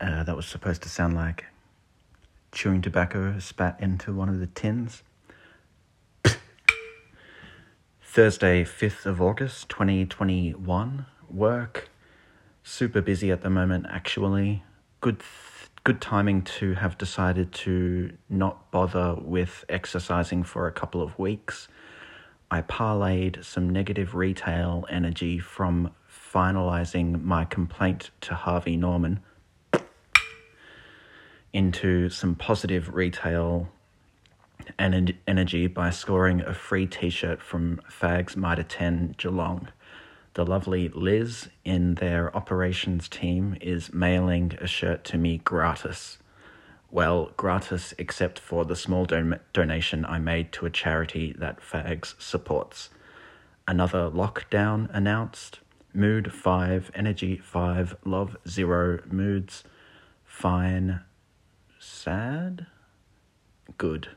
Uh, that was supposed to sound like chewing tobacco spat into one of the tins. Thursday, 5th of August, 2021. Work. Super busy at the moment, actually. Good, th- good timing to have decided to not bother with exercising for a couple of weeks. I parlayed some negative retail energy from finalizing my complaint to Harvey Norman into some positive retail en- energy by scoring a free t shirt from Fagg's Mitre 10 Geelong. The lovely Liz in their operations team is mailing a shirt to me gratis. Well, gratis except for the small don- donation I made to a charity that Fagg's supports. Another lockdown announced. Mood 5, Energy 5, Love 0, Moods, Fine, Sad, Good.